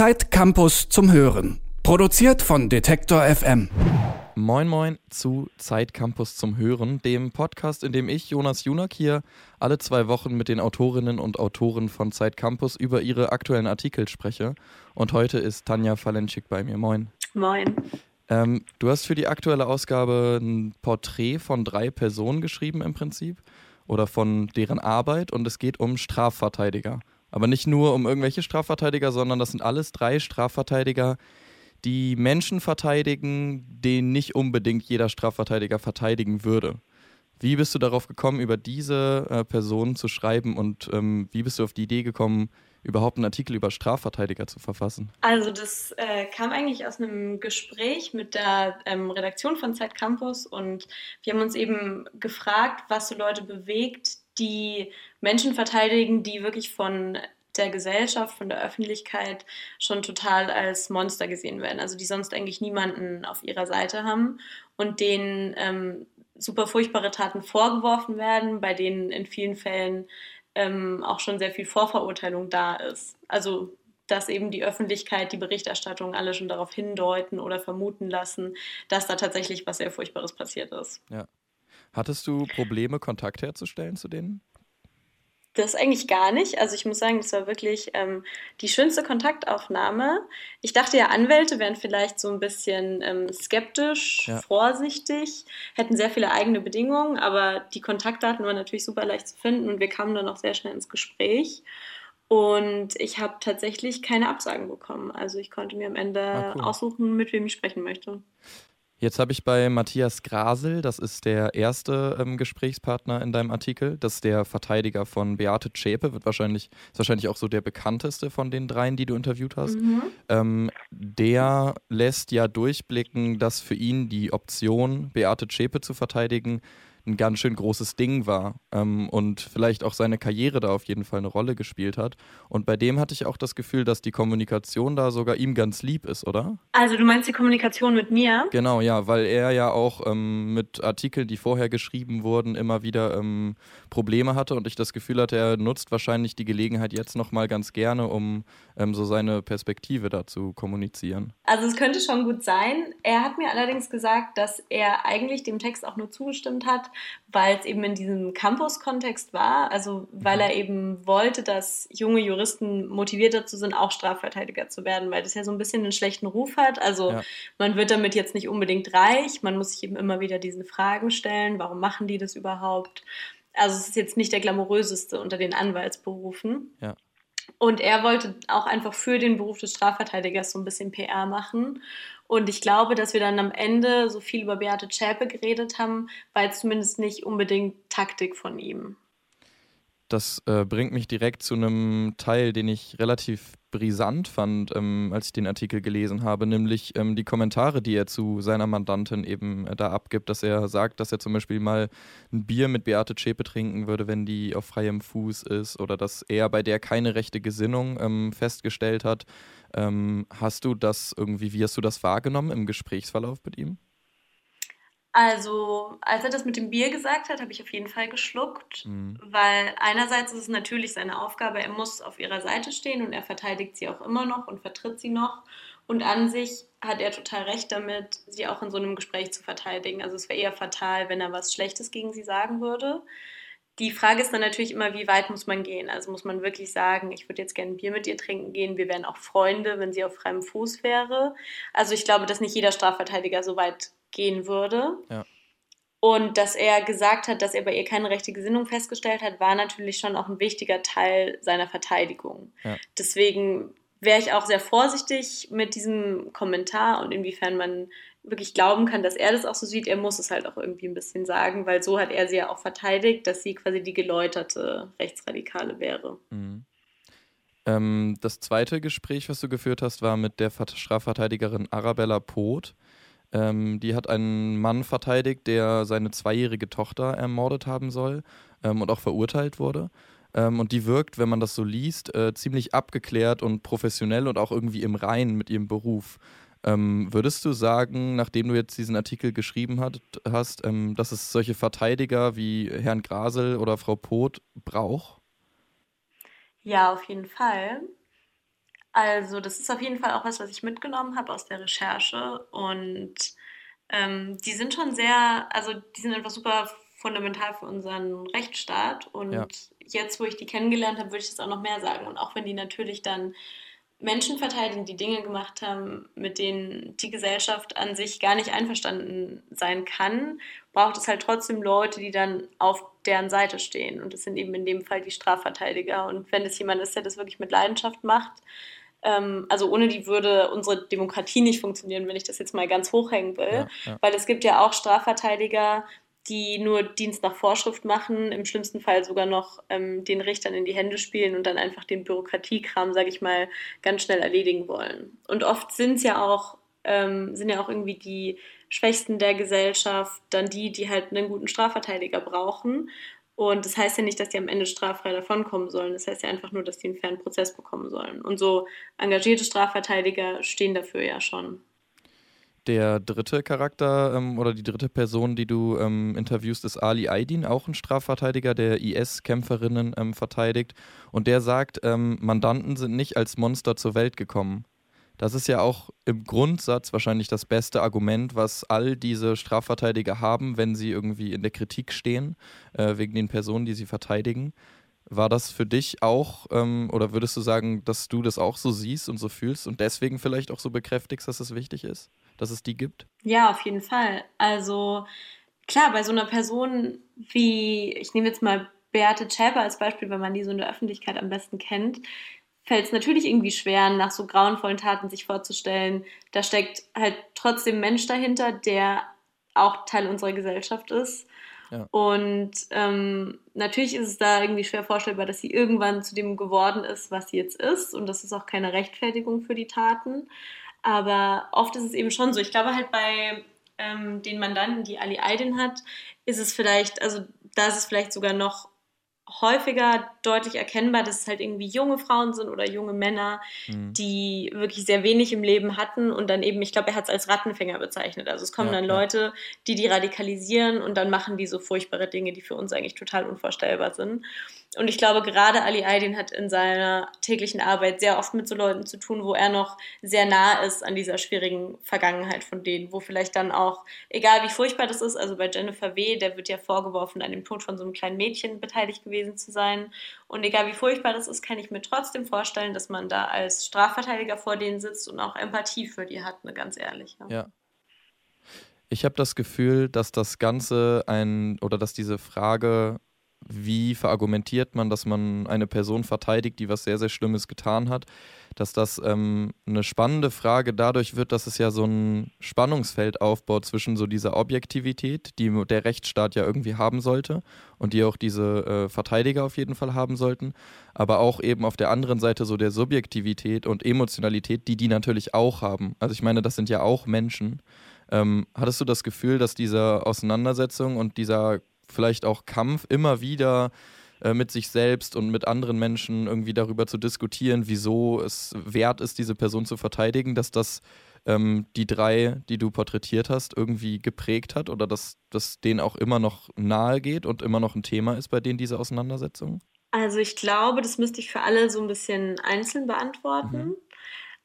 Zeit Campus zum Hören. Produziert von Detektor FM. Moin Moin zu Zeit Campus zum Hören, dem Podcast, in dem ich, Jonas Junak, hier alle zwei Wochen mit den Autorinnen und Autoren von Zeit Campus über ihre aktuellen Artikel spreche. Und heute ist Tanja Falenschik bei mir. Moin. Moin. Ähm, du hast für die aktuelle Ausgabe ein Porträt von drei Personen geschrieben im Prinzip oder von deren Arbeit und es geht um Strafverteidiger. Aber nicht nur um irgendwelche Strafverteidiger, sondern das sind alles drei Strafverteidiger, die Menschen verteidigen, den nicht unbedingt jeder Strafverteidiger verteidigen würde. Wie bist du darauf gekommen, über diese äh, Personen zu schreiben und ähm, wie bist du auf die Idee gekommen, überhaupt einen Artikel über Strafverteidiger zu verfassen? Also das äh, kam eigentlich aus einem Gespräch mit der ähm, Redaktion von Zeit Campus und wir haben uns eben gefragt, was so Leute bewegt, die Menschen verteidigen, die wirklich von der Gesellschaft, von der Öffentlichkeit schon total als Monster gesehen werden. Also die sonst eigentlich niemanden auf ihrer Seite haben und denen ähm, super furchtbare Taten vorgeworfen werden, bei denen in vielen Fällen ähm, auch schon sehr viel Vorverurteilung da ist. Also dass eben die Öffentlichkeit, die Berichterstattung alle schon darauf hindeuten oder vermuten lassen, dass da tatsächlich was sehr Furchtbares passiert ist. Ja. Hattest du Probleme, Kontakt herzustellen zu denen? Das eigentlich gar nicht. Also ich muss sagen, das war wirklich ähm, die schönste Kontaktaufnahme. Ich dachte ja, Anwälte wären vielleicht so ein bisschen ähm, skeptisch, ja. vorsichtig, hätten sehr viele eigene Bedingungen, aber die Kontaktdaten waren natürlich super leicht zu finden und wir kamen dann auch sehr schnell ins Gespräch. Und ich habe tatsächlich keine Absagen bekommen. Also ich konnte mir am Ende ah, cool. aussuchen, mit wem ich sprechen möchte. Jetzt habe ich bei Matthias Grasel, das ist der erste ähm, Gesprächspartner in deinem Artikel, das ist der Verteidiger von Beate Zschäpe, wird wahrscheinlich, ist wahrscheinlich auch so der bekannteste von den dreien, die du interviewt hast. Mhm. Ähm, der lässt ja durchblicken, dass für ihn die Option, Beate Zschäpe zu verteidigen, ein ganz schön großes Ding war ähm, und vielleicht auch seine Karriere da auf jeden Fall eine Rolle gespielt hat. Und bei dem hatte ich auch das Gefühl, dass die Kommunikation da sogar ihm ganz lieb ist, oder? Also du meinst die Kommunikation mit mir? Genau, ja, weil er ja auch ähm, mit Artikeln, die vorher geschrieben wurden, immer wieder ähm, Probleme hatte und ich das Gefühl hatte, er nutzt wahrscheinlich die Gelegenheit jetzt nochmal ganz gerne, um ähm, so seine Perspektive da zu kommunizieren. Also es könnte schon gut sein. Er hat mir allerdings gesagt, dass er eigentlich dem Text auch nur zugestimmt hat, weil es eben in diesem Campus-Kontext war, also weil mhm. er eben wollte, dass junge Juristen motiviert dazu sind, auch Strafverteidiger zu werden, weil das ja so ein bisschen einen schlechten Ruf hat. Also ja. man wird damit jetzt nicht unbedingt reich, man muss sich eben immer wieder diese Fragen stellen, warum machen die das überhaupt? Also es ist jetzt nicht der glamouröseste unter den Anwaltsberufen. Ja. Und er wollte auch einfach für den Beruf des Strafverteidigers so ein bisschen PR machen. Und ich glaube, dass wir dann am Ende so viel über Beate Zschäpe geredet haben, weil zumindest nicht unbedingt Taktik von ihm. Das äh, bringt mich direkt zu einem Teil, den ich relativ brisant fand, ähm, als ich den Artikel gelesen habe, nämlich ähm, die Kommentare, die er zu seiner Mandantin eben äh, da abgibt, dass er sagt, dass er zum Beispiel mal ein Bier mit Beate Zschäpe trinken würde, wenn die auf freiem Fuß ist oder dass er bei der keine rechte Gesinnung ähm, festgestellt hat. Ähm, hast du das irgendwie, wie hast du das wahrgenommen im Gesprächsverlauf mit ihm? Also, als er das mit dem Bier gesagt hat, habe ich auf jeden Fall geschluckt, mhm. weil einerseits ist es natürlich seine Aufgabe, er muss auf ihrer Seite stehen und er verteidigt sie auch immer noch und vertritt sie noch. Und an sich hat er total recht damit, sie auch in so einem Gespräch zu verteidigen. Also es wäre eher fatal, wenn er was Schlechtes gegen sie sagen würde. Die Frage ist dann natürlich immer, wie weit muss man gehen? Also muss man wirklich sagen, ich würde jetzt gerne ein Bier mit ihr trinken gehen, wir wären auch Freunde, wenn sie auf freiem Fuß wäre. Also ich glaube, dass nicht jeder Strafverteidiger so weit gehen würde. Ja. Und dass er gesagt hat, dass er bei ihr keine rechte Gesinnung festgestellt hat, war natürlich schon auch ein wichtiger Teil seiner Verteidigung. Ja. Deswegen wäre ich auch sehr vorsichtig mit diesem Kommentar und inwiefern man wirklich glauben kann, dass er das auch so sieht. Er muss es halt auch irgendwie ein bisschen sagen, weil so hat er sie ja auch verteidigt, dass sie quasi die geläuterte Rechtsradikale wäre. Mhm. Ähm, das zweite Gespräch, was du geführt hast, war mit der Strafverteidigerin Arabella Poth. Ähm, die hat einen Mann verteidigt, der seine zweijährige Tochter ermordet haben soll ähm, und auch verurteilt wurde. Ähm, und die wirkt, wenn man das so liest, äh, ziemlich abgeklärt und professionell und auch irgendwie im Reinen mit ihrem Beruf. Ähm, würdest du sagen, nachdem du jetzt diesen Artikel geschrieben hat, hast, ähm, dass es solche Verteidiger wie Herrn Grasel oder Frau Poth braucht? Ja, auf jeden Fall. Also, das ist auf jeden Fall auch was, was ich mitgenommen habe aus der Recherche. Und ähm, die sind schon sehr, also die sind einfach super fundamental für unseren Rechtsstaat. Und ja. jetzt, wo ich die kennengelernt habe, würde ich das auch noch mehr sagen. Und auch wenn die natürlich dann Menschen verteidigen, die Dinge gemacht haben, mit denen die Gesellschaft an sich gar nicht einverstanden sein kann, braucht es halt trotzdem Leute, die dann auf deren Seite stehen. Und das sind eben in dem Fall die Strafverteidiger. Und wenn es jemand ist, der das wirklich mit Leidenschaft macht, also ohne die würde unsere Demokratie nicht funktionieren, wenn ich das jetzt mal ganz hochhängen will. Ja, ja. Weil es gibt ja auch Strafverteidiger, die nur Dienst nach Vorschrift machen, im schlimmsten Fall sogar noch ähm, den Richtern in die Hände spielen und dann einfach den Bürokratiekram, sage ich mal, ganz schnell erledigen wollen. Und oft sind es ja auch, ähm, sind ja auch irgendwie die Schwächsten der Gesellschaft dann die, die halt einen guten Strafverteidiger brauchen. Und das heißt ja nicht, dass die am Ende straffrei davonkommen sollen. Das heißt ja einfach nur, dass die einen fairen Prozess bekommen sollen. Und so engagierte Strafverteidiger stehen dafür ja schon. Der dritte Charakter ähm, oder die dritte Person, die du ähm, interviewst, ist Ali Aydin, auch ein Strafverteidiger, der IS-Kämpferinnen ähm, verteidigt. Und der sagt, ähm, Mandanten sind nicht als Monster zur Welt gekommen. Das ist ja auch im Grundsatz wahrscheinlich das beste Argument, was all diese Strafverteidiger haben, wenn sie irgendwie in der Kritik stehen, äh, wegen den Personen, die sie verteidigen. War das für dich auch, ähm, oder würdest du sagen, dass du das auch so siehst und so fühlst und deswegen vielleicht auch so bekräftigst, dass es wichtig ist? dass es die gibt? Ja, auf jeden Fall. Also klar, bei so einer Person wie, ich nehme jetzt mal Beate Zschäper als Beispiel, wenn man die so in der Öffentlichkeit am besten kennt, fällt es natürlich irgendwie schwer, nach so grauenvollen Taten sich vorzustellen. Da steckt halt trotzdem Mensch dahinter, der auch Teil unserer Gesellschaft ist. Ja. Und ähm, natürlich ist es da irgendwie schwer vorstellbar, dass sie irgendwann zu dem geworden ist, was sie jetzt ist. Und das ist auch keine Rechtfertigung für die Taten. Aber oft ist es eben schon so. Ich glaube halt bei ähm, den Mandanten, die Ali Aydin hat, ist es vielleicht, also da ist es vielleicht sogar noch häufiger deutlich erkennbar, dass es halt irgendwie junge Frauen sind oder junge Männer, mhm. die wirklich sehr wenig im Leben hatten und dann eben, ich glaube, er hat es als Rattenfänger bezeichnet. Also es kommen ja, dann ja. Leute, die die radikalisieren und dann machen die so furchtbare Dinge, die für uns eigentlich total unvorstellbar sind. Und ich glaube, gerade Ali Aydin hat in seiner täglichen Arbeit sehr oft mit so Leuten zu tun, wo er noch sehr nah ist an dieser schwierigen Vergangenheit von denen, wo vielleicht dann auch, egal wie furchtbar das ist, also bei Jennifer W., der wird ja vorgeworfen, an dem Tod von so einem kleinen Mädchen beteiligt gewesen zu sein. Und egal wie furchtbar das ist, kann ich mir trotzdem vorstellen, dass man da als Strafverteidiger vor denen sitzt und auch Empathie für die hat, eine ganz ehrliche. Ja. Ich habe das Gefühl, dass das Ganze ein oder dass diese Frage wie verargumentiert man, dass man eine Person verteidigt, die was sehr, sehr Schlimmes getan hat, dass das ähm, eine spannende Frage dadurch wird, dass es ja so ein Spannungsfeld aufbaut zwischen so dieser Objektivität, die der Rechtsstaat ja irgendwie haben sollte und die auch diese äh, Verteidiger auf jeden Fall haben sollten, aber auch eben auf der anderen Seite so der Subjektivität und Emotionalität, die die natürlich auch haben. Also ich meine, das sind ja auch Menschen. Ähm, hattest du das Gefühl, dass diese Auseinandersetzung und dieser vielleicht auch Kampf immer wieder äh, mit sich selbst und mit anderen Menschen irgendwie darüber zu diskutieren, wieso es wert ist, diese Person zu verteidigen, dass das ähm, die drei, die du porträtiert hast, irgendwie geprägt hat oder dass das denen auch immer noch nahe geht und immer noch ein Thema ist bei denen diese Auseinandersetzung? Also ich glaube, das müsste ich für alle so ein bisschen einzeln beantworten. Mhm.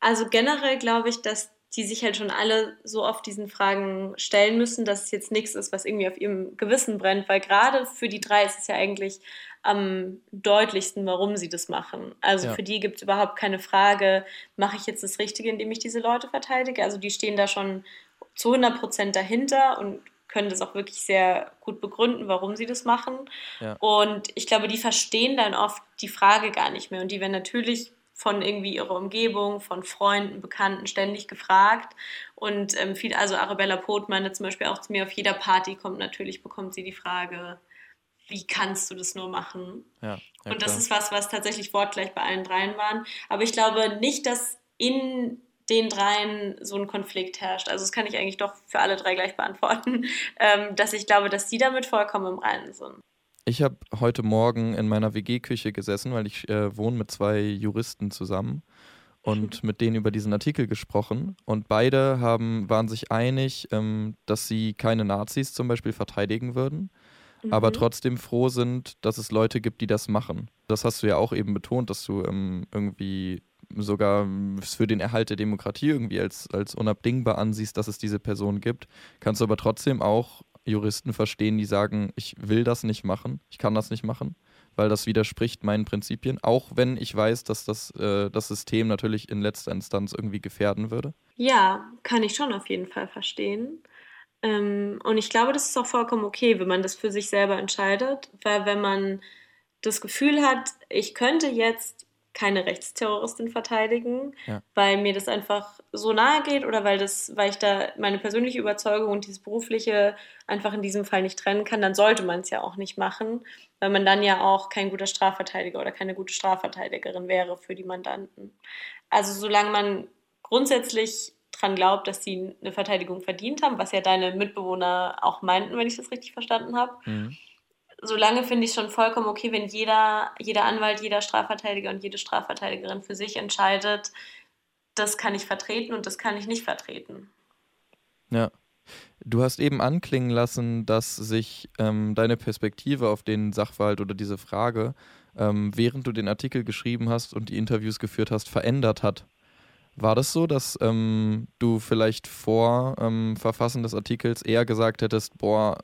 Also generell glaube ich, dass die sich halt schon alle so oft diesen Fragen stellen müssen, dass es jetzt nichts ist, was irgendwie auf ihrem Gewissen brennt, weil gerade für die drei ist es ja eigentlich am deutlichsten, warum sie das machen. Also ja. für die gibt es überhaupt keine Frage, mache ich jetzt das Richtige, indem ich diese Leute verteidige? Also die stehen da schon zu 100 Prozent dahinter und können das auch wirklich sehr gut begründen, warum sie das machen. Ja. Und ich glaube, die verstehen dann oft die Frage gar nicht mehr. Und die werden natürlich von irgendwie ihrer Umgebung, von Freunden, Bekannten ständig gefragt. Und ähm, viel, also Arabella Potmann zum Beispiel auch zu mir auf jeder Party kommt, natürlich bekommt sie die Frage, wie kannst du das nur machen? Ja, ja, und das klar. ist was, was tatsächlich wortgleich bei allen dreien waren. Aber ich glaube nicht, dass in den dreien so ein Konflikt herrscht. Also das kann ich eigentlich doch für alle drei gleich beantworten, ähm, dass ich glaube, dass die damit vollkommen im Reinen sind. Ich habe heute Morgen in meiner WG-Küche gesessen, weil ich äh, wohne mit zwei Juristen zusammen und mit denen über diesen Artikel gesprochen. Und beide haben, waren sich einig, ähm, dass sie keine Nazis zum Beispiel verteidigen würden, mhm. aber trotzdem froh sind, dass es Leute gibt, die das machen. Das hast du ja auch eben betont, dass du ähm, irgendwie sogar für den Erhalt der Demokratie irgendwie als, als unabdingbar ansiehst, dass es diese Person gibt, kannst du aber trotzdem auch Juristen verstehen, die sagen, ich will das nicht machen, ich kann das nicht machen, weil das widerspricht meinen Prinzipien, auch wenn ich weiß, dass das, äh, das System natürlich in letzter Instanz irgendwie gefährden würde? Ja, kann ich schon auf jeden Fall verstehen. Ähm, und ich glaube, das ist auch vollkommen okay, wenn man das für sich selber entscheidet, weil wenn man das Gefühl hat, ich könnte jetzt keine Rechtsterroristin verteidigen, ja. weil mir das einfach so nahe geht oder weil das, weil ich da meine persönliche Überzeugung und dieses berufliche einfach in diesem Fall nicht trennen kann, dann sollte man es ja auch nicht machen, weil man dann ja auch kein guter Strafverteidiger oder keine gute Strafverteidigerin wäre für die Mandanten. Also solange man grundsätzlich dran glaubt, dass sie eine Verteidigung verdient haben, was ja deine Mitbewohner auch meinten, wenn ich das richtig verstanden habe. Mhm solange finde ich schon vollkommen okay, wenn jeder, jeder Anwalt, jeder Strafverteidiger und jede Strafverteidigerin für sich entscheidet, das kann ich vertreten und das kann ich nicht vertreten. Ja. Du hast eben anklingen lassen, dass sich ähm, deine Perspektive auf den Sachverhalt oder diese Frage, ähm, während du den Artikel geschrieben hast und die Interviews geführt hast, verändert hat. War das so, dass ähm, du vielleicht vor ähm, Verfassen des Artikels eher gesagt hättest, boah,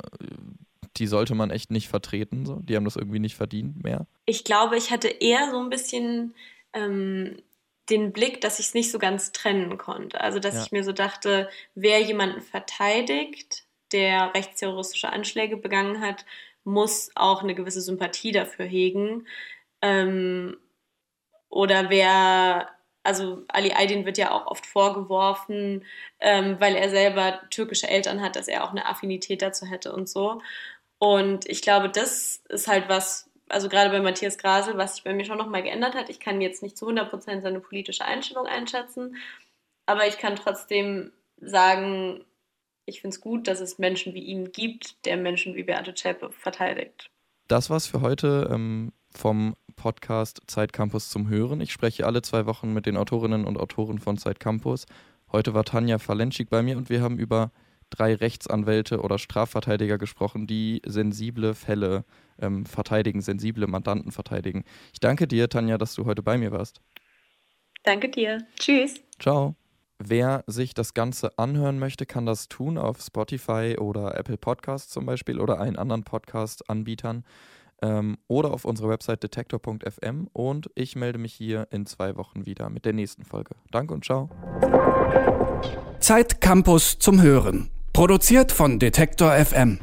die sollte man echt nicht vertreten. So. Die haben das irgendwie nicht verdient mehr. Ich glaube, ich hatte eher so ein bisschen ähm, den Blick, dass ich es nicht so ganz trennen konnte. Also, dass ja. ich mir so dachte, wer jemanden verteidigt, der rechtsterroristische Anschläge begangen hat, muss auch eine gewisse Sympathie dafür hegen. Ähm, oder wer also Ali Aydin wird ja auch oft vorgeworfen, ähm, weil er selber türkische Eltern hat, dass er auch eine Affinität dazu hätte und so. Und ich glaube, das ist halt was, also gerade bei Matthias Grasel, was sich bei mir schon nochmal geändert hat. Ich kann jetzt nicht zu 100% seine politische Einstellung einschätzen, aber ich kann trotzdem sagen, ich finde es gut, dass es Menschen wie ihn gibt, der Menschen wie Beate Zschäpe verteidigt. Das war's für heute ähm, vom Podcast Zeit Campus zum Hören. Ich spreche alle zwei Wochen mit den Autorinnen und Autoren von Zeit Campus. Heute war Tanja Falenschik bei mir und wir haben über drei Rechtsanwälte oder Strafverteidiger gesprochen, die sensible Fälle ähm, verteidigen, sensible Mandanten verteidigen. Ich danke dir, Tanja, dass du heute bei mir warst. Danke dir. Tschüss. Ciao. Wer sich das Ganze anhören möchte, kann das tun auf Spotify oder Apple Podcasts zum Beispiel oder allen anderen Podcast-Anbietern ähm, oder auf unserer Website detektor.fm und ich melde mich hier in zwei Wochen wieder mit der nächsten Folge. Danke und ciao. Zeit Campus zum Hören. Produziert von Detektor FM.